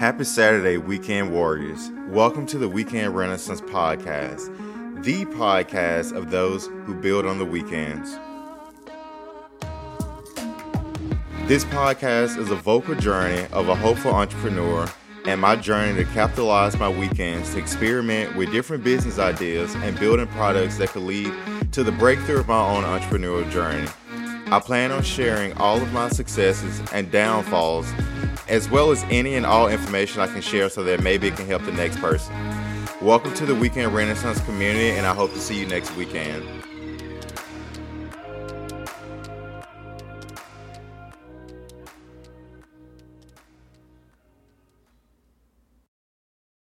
Happy Saturday, Weekend Warriors. Welcome to the Weekend Renaissance Podcast, the podcast of those who build on the weekends. This podcast is a vocal journey of a hopeful entrepreneur and my journey to capitalize my weekends to experiment with different business ideas and building products that could lead to the breakthrough of my own entrepreneurial journey. I plan on sharing all of my successes and downfalls, as well as any and all information I can share so that maybe it can help the next person. Welcome to the Weekend Renaissance community, and I hope to see you next weekend.